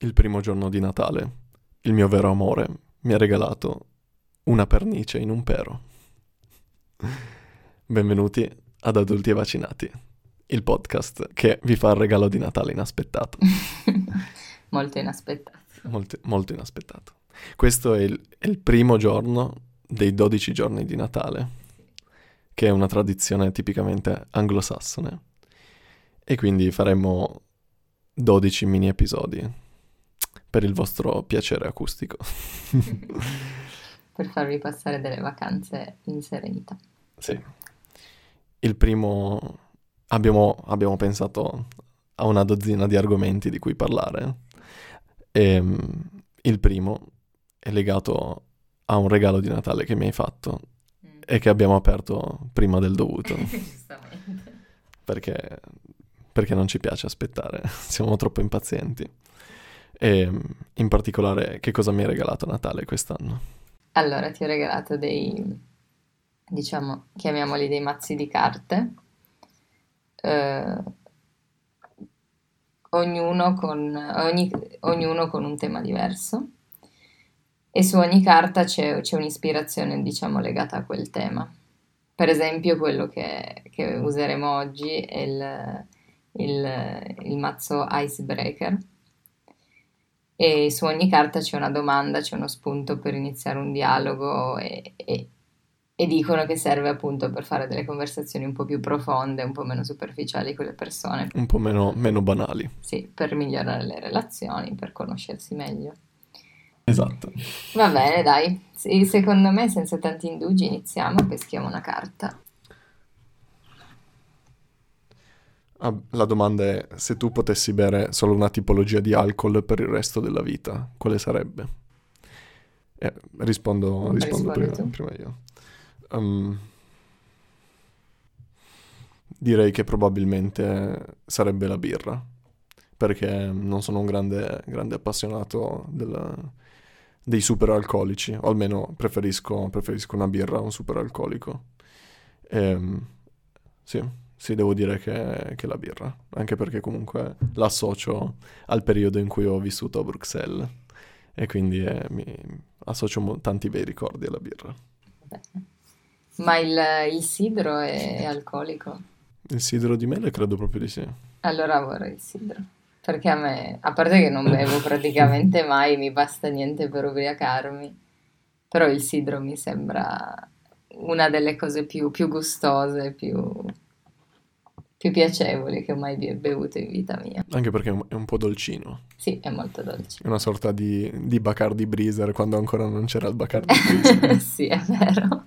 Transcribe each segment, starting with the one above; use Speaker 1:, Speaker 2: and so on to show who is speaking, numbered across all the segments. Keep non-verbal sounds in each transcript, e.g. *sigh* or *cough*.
Speaker 1: il primo giorno di Natale, il mio vero amore mi ha regalato una pernice in un pero. Benvenuti ad Adulti e Vaccinati, il podcast che vi fa il regalo di Natale inaspettato. *laughs*
Speaker 2: molto inaspettato.
Speaker 1: Molto, molto inaspettato. Questo è il, è il primo giorno dei 12 giorni di Natale, che è una tradizione tipicamente anglosassone. E quindi faremo 12 mini episodi per il vostro piacere acustico. *laughs*
Speaker 2: per farvi passare delle vacanze in serenità.
Speaker 1: Sì. Il primo... Abbiamo, abbiamo pensato a una dozzina di argomenti di cui parlare. E, ehm, il primo è legato a un regalo di Natale che mi hai fatto mm. e che abbiamo aperto prima del dovuto. *laughs*
Speaker 2: Giustamente.
Speaker 1: Perché, perché non ci piace aspettare, *laughs* siamo troppo impazienti. E in particolare, che cosa mi hai regalato a Natale quest'anno?
Speaker 2: Allora, ti ho regalato dei, diciamo, chiamiamoli dei mazzi di carte, eh, ognuno, con, ogni, ognuno con un tema diverso e su ogni carta c'è, c'è un'ispirazione, diciamo, legata a quel tema. Per esempio, quello che, che useremo oggi è il, il, il mazzo Icebreaker e su ogni carta c'è una domanda, c'è uno spunto per iniziare un dialogo e, e, e, dicono che serve appunto per fare delle conversazioni un po' più profonde, un po' meno superficiali con le persone.
Speaker 1: Un po' meno, meno banali.
Speaker 2: Sì, per migliorare le relazioni, per conoscersi meglio.
Speaker 1: Esatto.
Speaker 2: Va bene, dai. Sì, secondo me, senza tanti indugi, iniziamo, peschiamo una carta.
Speaker 1: Ah, la domanda è se tu potessi bere solo una tipologia di alcol per il resto della vita, quale sarebbe? Eh, rispondo, rispondo prima, prima, io. Um, direi che probabilmente sarebbe la birra, perché non sono un grande, grande appassionato della, dei superalcolici, o almeno preferisco, preferisco una birra a un superalcolico. Ehm, sì. Sì, devo dire che, che la birra, anche perché comunque l'associo al periodo in cui ho vissuto a Bruxelles e quindi eh, mi associo mo- tanti bei ricordi alla birra.
Speaker 2: Ma il, il sidro è, è alcolico?
Speaker 1: Il sidro di mele credo proprio di sì.
Speaker 2: Allora vorrei il sidro. Perché a me, a parte che non bevo *laughs* praticamente mai, mi basta niente per ubriacarmi, però il sidro mi sembra una delle cose più, più gustose, più, più piacevoli che ho mai bevuto in vita mia.
Speaker 1: Anche perché è un po' dolcino.
Speaker 2: Sì, è molto dolce.
Speaker 1: È una sorta di, di Bacardi Breezer quando ancora non c'era il Bacardi Breezer. *laughs*
Speaker 2: sì, è vero.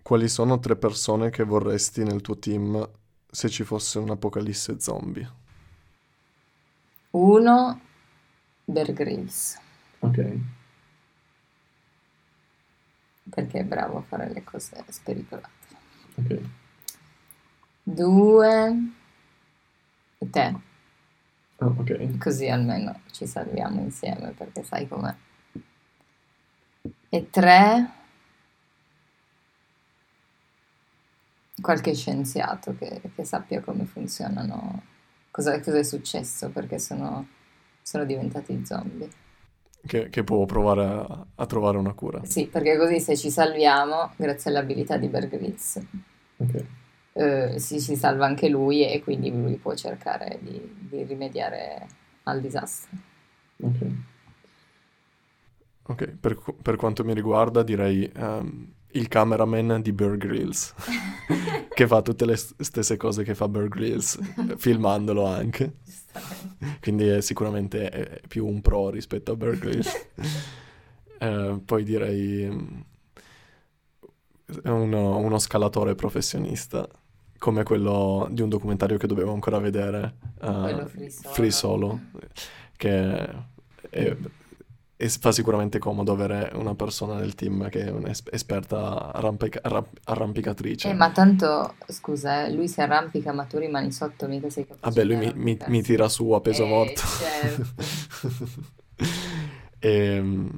Speaker 1: Quali sono tre persone che vorresti nel tuo team se ci fosse un'apocalisse zombie?
Speaker 2: Uno, Bear Grylls.
Speaker 1: Ok
Speaker 2: perché è bravo a fare le cose spericolate.
Speaker 1: Ok.
Speaker 2: Due, te.
Speaker 1: Oh, ok.
Speaker 2: Così almeno ci salviamo insieme perché sai com'è. E tre, qualche scienziato che, che sappia come funzionano, cosa, cosa, è successo perché sono, sono diventati zombie
Speaker 1: che, che può provare a, a, trovare una cura.
Speaker 2: Sì, perché così se ci salviamo, grazie all'abilità di Bergwitz,
Speaker 1: okay.
Speaker 2: eh, si, si, salva anche lui e quindi lui può cercare di, di rimediare al disastro.
Speaker 1: Ok. Ok, per, per, quanto mi riguarda direi um, il cameraman di Bear Grylls, *laughs* che fa tutte le stesse cose che fa Bear Grylls, *laughs* filmandolo anche. Quindi è sicuramente è più un pro rispetto a Bear Grylls. *laughs* eh, poi direi uno, uno, scalatore professionista, come quello di un documentario che dovevo ancora vedere,
Speaker 2: uh, Free
Speaker 1: Solo, Free Solo che è e fa sicuramente comodo avere una persona nel team che è un'esperta arrampica- arrampicatrice.
Speaker 2: Eh, ma tanto, scusa, eh, lui si arrampica ma tu rimani sotto, mica sei capace
Speaker 1: Vabbè, lui mi, mi, mi, tira su a peso
Speaker 2: eh,
Speaker 1: morto.
Speaker 2: Certo.
Speaker 1: e, *laughs* ehm,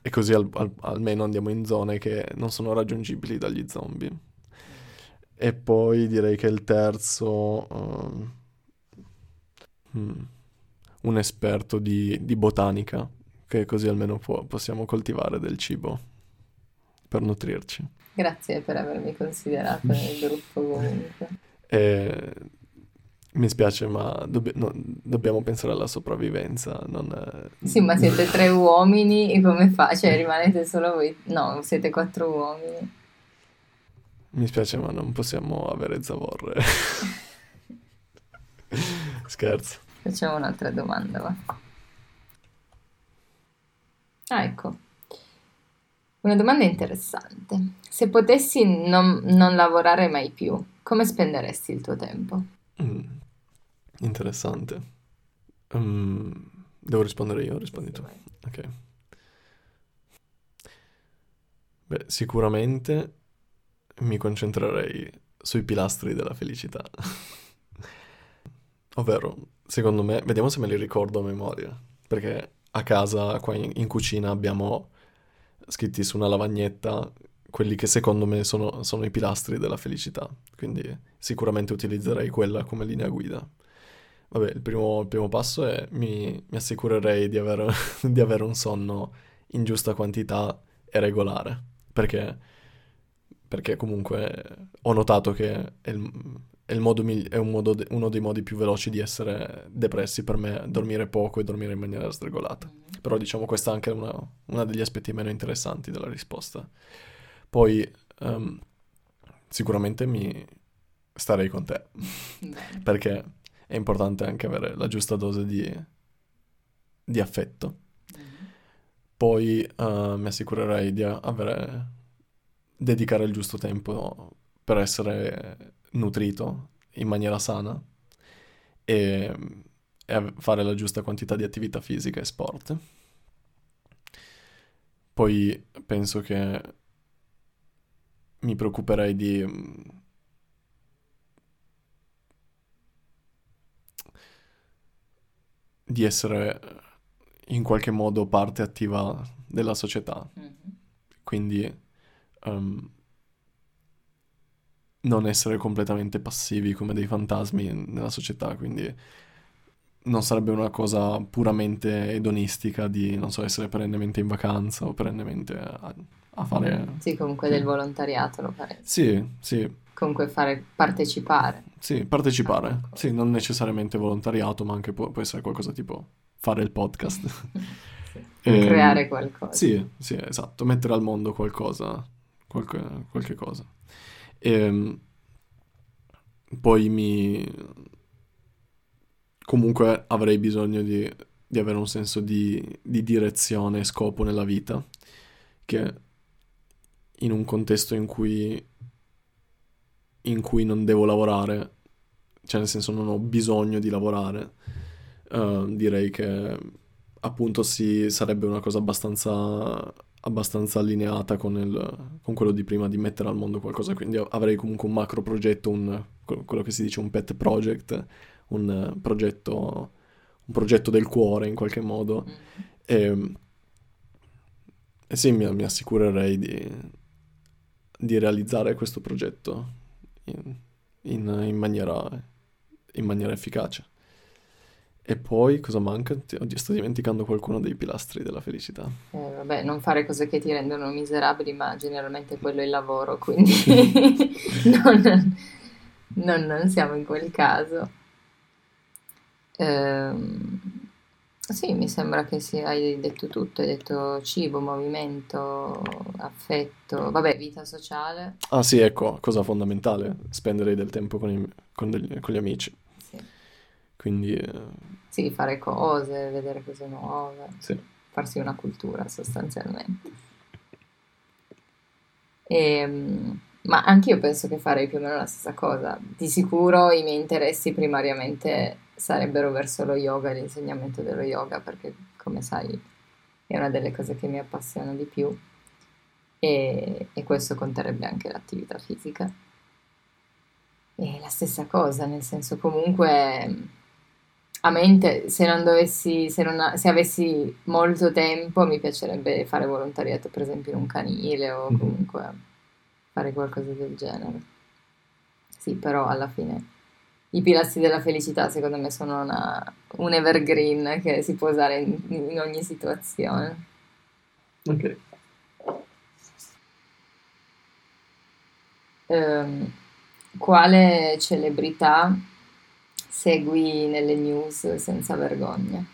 Speaker 1: e, così al, al, almeno andiamo in zone che non sono raggiungibili dagli zombie. E poi direi che il terzo, hmm, un esperto di, di, botanica, che così almeno può, possiamo coltivare del cibo per nutrirci.
Speaker 2: Grazie per avermi considerato nel *laughs* gruppo comunque.
Speaker 1: E mi spiace, ma dobb- no, dobbiamo pensare alla sopravvivenza. Non...
Speaker 2: Sì, ma siete *laughs* tre uomini e come fa? Cioè, rimanete solo voi? No, siete quattro uomini.
Speaker 1: Mi spiace, ma non possiamo avere zavorre. *laughs* Scherzo.
Speaker 2: Facciamo un'altra domanda, va. Ah, ecco. Una domanda interessante. Se potessi non, non lavorare mai più, come spenderesti il tuo tempo?
Speaker 1: Mm, interessante. Um, devo rispondere io? Rispondi tu. Ok. Beh, sicuramente mi concentrerei sui pilastri della felicità. *laughs* Ovvero, secondo me, vediamo se me li ricordo a memoria, perché a casa, qua in, in cucina, abbiamo scritti su una lavagnetta quelli che secondo me sono, sono, i pilastri della felicità, quindi sicuramente utilizzerei quella come linea guida. Vabbè, il primo, il primo passo è mi, mi assicurerei di avere, *laughs* di avere, un sonno in giusta quantità e regolare, perché, perché comunque ho notato che è, il, è, il modo, è un modo, uno dei modi più veloci di essere depressi per me, dormire poco e dormire in maniera sregolata. Però diciamo questa è anche una, una degli aspetti meno interessanti della risposta. Poi um, sicuramente mi starei con te, *laughs* perché è importante anche avere la giusta dose di, di affetto. Mm-hmm. Poi uh, mi assicurerei di avere, dedicare il giusto tempo per essere nutrito in maniera sana e, e fare la giusta quantità di attività fisica e sport. Poi penso che mi preoccuperei di... Di essere in qualche modo parte attiva della società. Mm-hmm. Quindi um, non essere completamente passivi come dei fantasmi nella società, quindi non sarebbe una cosa puramente edonistica di, non so, essere perennemente in vacanza o perennemente a, a fare...
Speaker 2: Sì, comunque del volontariato lo farei.
Speaker 1: Sì, sì.
Speaker 2: Comunque fare, partecipare.
Speaker 1: Sì, partecipare. Ah, sì, non necessariamente volontariato, ma anche può, può essere qualcosa tipo fare il podcast. *laughs*
Speaker 2: sì. e, *laughs* ehm, Creare qualcosa.
Speaker 1: Sì, sì, esatto. Mettere al mondo qualcosa, qualche, qualche cosa. E, ehm, poi mi... Comunque avrei bisogno di, di avere un senso di, di direzione e scopo nella vita, che in un contesto in cui, in cui non devo lavorare, cioè nel senso non ho bisogno di lavorare, uh, direi che appunto sì, sarebbe una cosa abbastanza, abbastanza allineata con, il, con, quello di prima di mettere al mondo qualcosa, quindi avrei comunque un macro progetto, un, quello che si dice un pet project, un progetto, un progetto del cuore in qualche modo. Mm. E, e sì, mi, mi assicurerei di, di realizzare questo progetto in, in, in, maniera, in maniera efficace. E poi cosa manca? Oddio, sto dimenticando qualcuno dei pilastri della felicità.
Speaker 2: Eh, vabbè, non fare cose che ti rendono miserabili, ma generalmente quello è il lavoro, quindi *laughs* *laughs* non, non, non, siamo in quel caso. Ehm, sì, mi sembra che sì, hai detto tutto, hai detto cibo, movimento, affetto, vabbè, vita sociale.
Speaker 1: Ah sì, ecco, cosa fondamentale, spendere del tempo con, i, con, degli, con gli amici.
Speaker 2: Sì.
Speaker 1: Quindi... Eh...
Speaker 2: Sì, fare cose, vedere cose nuove,
Speaker 1: sì.
Speaker 2: farsi una cultura sostanzialmente. E, ehm, ma anche io penso che farei più o meno la stessa cosa. Di sicuro i miei interessi primariamente sarebbero verso lo yoga e l'insegnamento dello yoga perché come sai è una delle cose che mi appassiona di più e, e questo conterebbe anche l'attività fisica. E la stessa cosa, nel senso comunque a mente, se non dovessi, se, non, se avessi molto tempo mi piacerebbe fare volontariato per esempio in un canile o mm-hmm. comunque fare qualcosa del genere. Sì, però alla fine i pilastri della felicità secondo me sono una, un evergreen che si può usare in, in ogni situazione.
Speaker 1: Ok.
Speaker 2: Ehm, quale celebrità segui nelle news senza vergogna?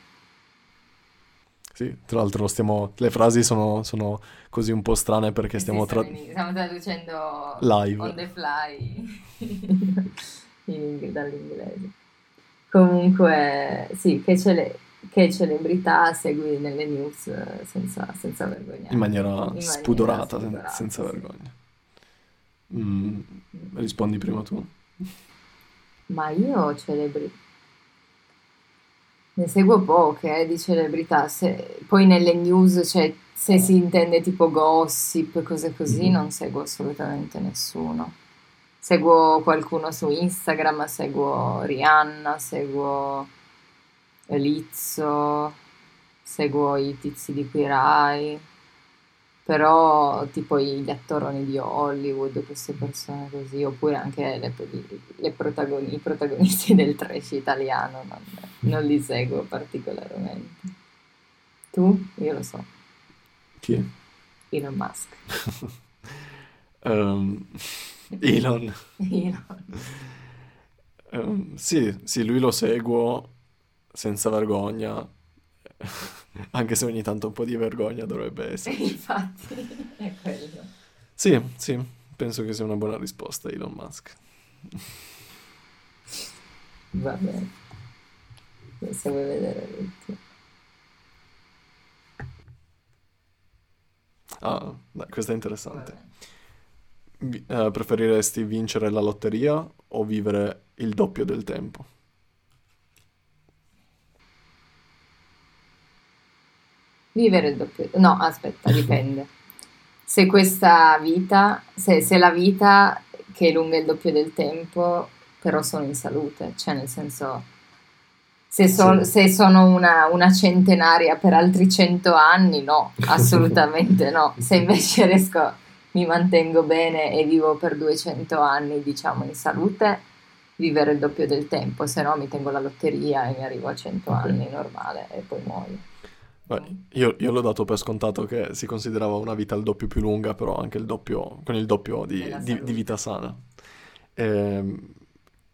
Speaker 1: Sì, tra l'altro stiamo... le frasi sono, sono così un po' strane perché stiamo tra...
Speaker 2: in- stiamo traducendo
Speaker 1: live.
Speaker 2: on the fly *laughs* in ing- dall'inglese. Comunque, sì, che, cele- che celebrità segui nelle news senza, senza
Speaker 1: In
Speaker 2: vergognarti?
Speaker 1: maniera
Speaker 2: In maniera
Speaker 1: spudorata,
Speaker 2: spudorata,
Speaker 1: senza
Speaker 2: sì.
Speaker 1: vergogna. Mm, rispondi prima tu. *laughs*
Speaker 2: Ma io celebri... Ne seguo poche, eh, di celebrità. Se- Poi nelle news, cioè, se si intende tipo gossip, cose così,
Speaker 1: Mhm.
Speaker 2: non seguo assolutamente nessuno. Seguo qualcuno su Instagram, seguo Rihanna, seguo Lizzo, seguo i tizi di Quirai, però tipo gli attoroni di Hollywood, queste persone così, oppure anche le, le protagoni- i protagonisti *laughs* del trash italiano, non, non li seguo particolarmente. Tu? Io lo so,
Speaker 1: Chi?
Speaker 2: Elon Musk. *laughs*
Speaker 1: Ehm, Elon. *laughs*
Speaker 2: Elon.
Speaker 1: Ehm, sì, sì, lui lo seguo senza vergogna, *laughs* anche se ogni tanto un po' di vergogna dovrebbe *laughs* esserci.
Speaker 2: Infatti, è quello.
Speaker 1: Sì, sì, penso che sia una buona risposta, Elon Musk.
Speaker 2: Va bene, vuoi vedere l'ultimo.
Speaker 1: Ah, dai, questo è interessante. eh, preferiresti vincere la lotteria o vivere il doppio del tempo?
Speaker 2: Vivere il doppio... No, aspetta, *laughs* dipende. Se questa vita, se, se la vita che è lunga il doppio del tempo, però sono in salute, cioè nel senso, se, so-
Speaker 1: Sì.
Speaker 2: se sono una, una centenaria per altri cento anni, no, *laughs* assolutamente no. Se invece riesco, mi mantengo bene e vivo per 200 anni, diciamo, in salute, vivere il doppio del tempo, se no mi tengo la lotteria e mi arrivo a 100
Speaker 1: Ok.
Speaker 2: anni normale e poi muoio.
Speaker 1: Io, io l'ho dato per scontato che si considerava una vita il doppio più lunga, però anche il doppio, con il doppio di, di- di vita sana. Ehm,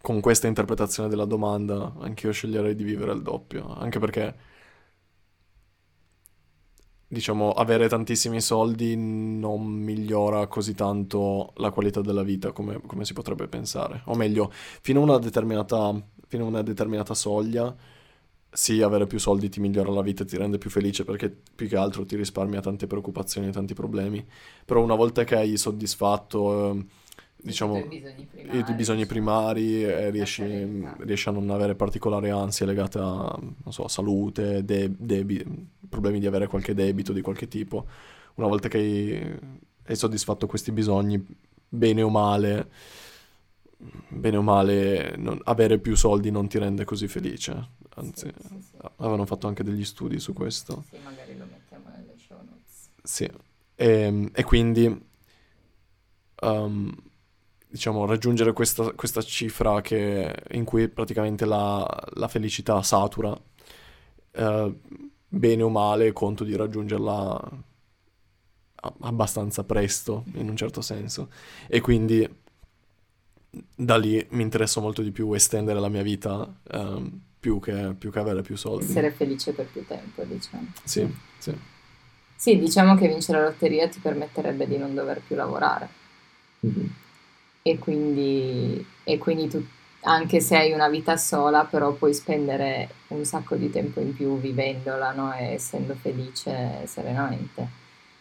Speaker 1: con questa interpretazione della domanda, anch'io sceglierei di vivere il doppio, anche perché, diciamo, avere tantissimi soldi non migliora così tanto la qualità della vita come, come si potrebbe pensare. O meglio, fino a una determinata, fino a una determinata soglia sì, avere più soldi ti migliora la vita ti rende più felice perché più che altro ti risparmia tante preoccupazioni e tanti problemi. Però una volta che hai soddisfatto, eh, diciamo,
Speaker 2: I tuoi bisogni primari,
Speaker 1: tuoi bisogni primari riesci,
Speaker 2: serenità.
Speaker 1: riesci a non avere particolari ansie legate a, non so, salute, de- debi- problemi di avere qualche debito di qualche tipo. Una volta che hai, hai soddisfatto questi bisogni, bene o male, bene o male, non- avere più soldi non ti rende così felice. Anzi, avevano fatto anche degli studi su questo.
Speaker 2: Sì, magari lo mettiamo nelle show notes.
Speaker 1: Sì. E, e quindi, um, diciamo, raggiungere questa, questa cifra che- in cui praticamente la, la felicità satura, eh, bene o male, conto di raggiungerla a- abbastanza presto, in un certo senso. E quindi da lì mi interessa molto di più estendere la mia vita, ehm, più che, più che avere più soldi.
Speaker 2: Essere felice per più tempo, diciamo.
Speaker 1: Sì, sì.
Speaker 2: Sì, diciamo che vincere la lotteria ti permetterebbe di non dover più lavorare e quindi, e quindi tu, anche se hai una vita sola, però puoi spendere un sacco di tempo in più vivendola, no? E essendo felice serenamente.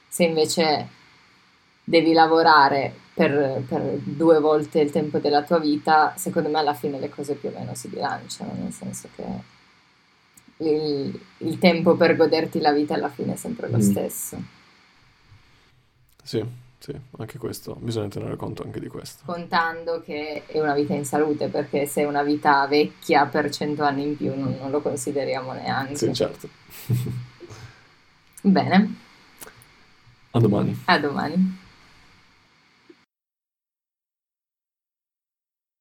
Speaker 2: Se invece devi lavorare per, per due volte il tempo della tua vita, secondo me alla fine le cose più o meno si bilanciano, nel senso che il, il tempo per goderti la vita alla fine è sempre lo
Speaker 1: Mm.
Speaker 2: stesso.
Speaker 1: Sì, sì, anche questo, bisogna tenere conto anche di questo.
Speaker 2: Contando che è una vita in salute, perché se è una vita vecchia per cento anni in più non, non lo consideriamo neanche.
Speaker 1: Sì, certo.
Speaker 2: Bene,
Speaker 1: A domani.
Speaker 2: a domani.